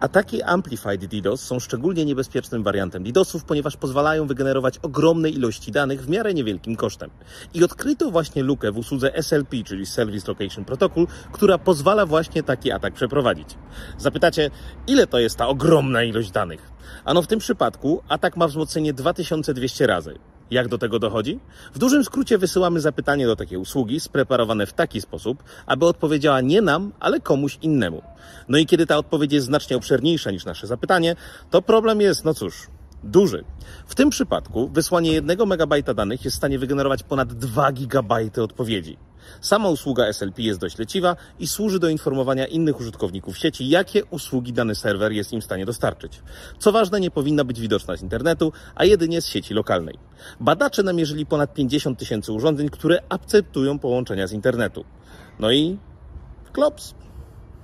Ataki Amplified DDoS są szczególnie niebezpiecznym wariantem DDoSów, ponieważ pozwalają wygenerować ogromne ilości danych w miarę niewielkim kosztem. I odkryto właśnie lukę w usłudze SLP, czyli Service Location Protocol, która pozwala właśnie taki atak przeprowadzić. Zapytacie, ile to jest ta ogromna ilość danych? Ano w tym przypadku atak ma wzmocnienie 2200 razy. Jak do tego dochodzi? W dużym skrócie wysyłamy zapytanie do takiej usługi, spreparowane w taki sposób, aby odpowiedziała nie nam, ale komuś innemu. No i kiedy ta odpowiedź jest znacznie obszerniejsza niż nasze zapytanie, to problem jest, no cóż, duży. W tym przypadku wysłanie 1 MB danych jest w stanie wygenerować ponad 2 GB odpowiedzi. Sama usługa SLP jest dość leciwa i służy do informowania innych użytkowników sieci, jakie usługi dany serwer jest im w stanie dostarczyć. Co ważne, nie powinna być widoczna z internetu, a jedynie z sieci lokalnej. Badacze namierzyli ponad 50 tysięcy urządzeń, które akceptują połączenia z internetu. No i klops.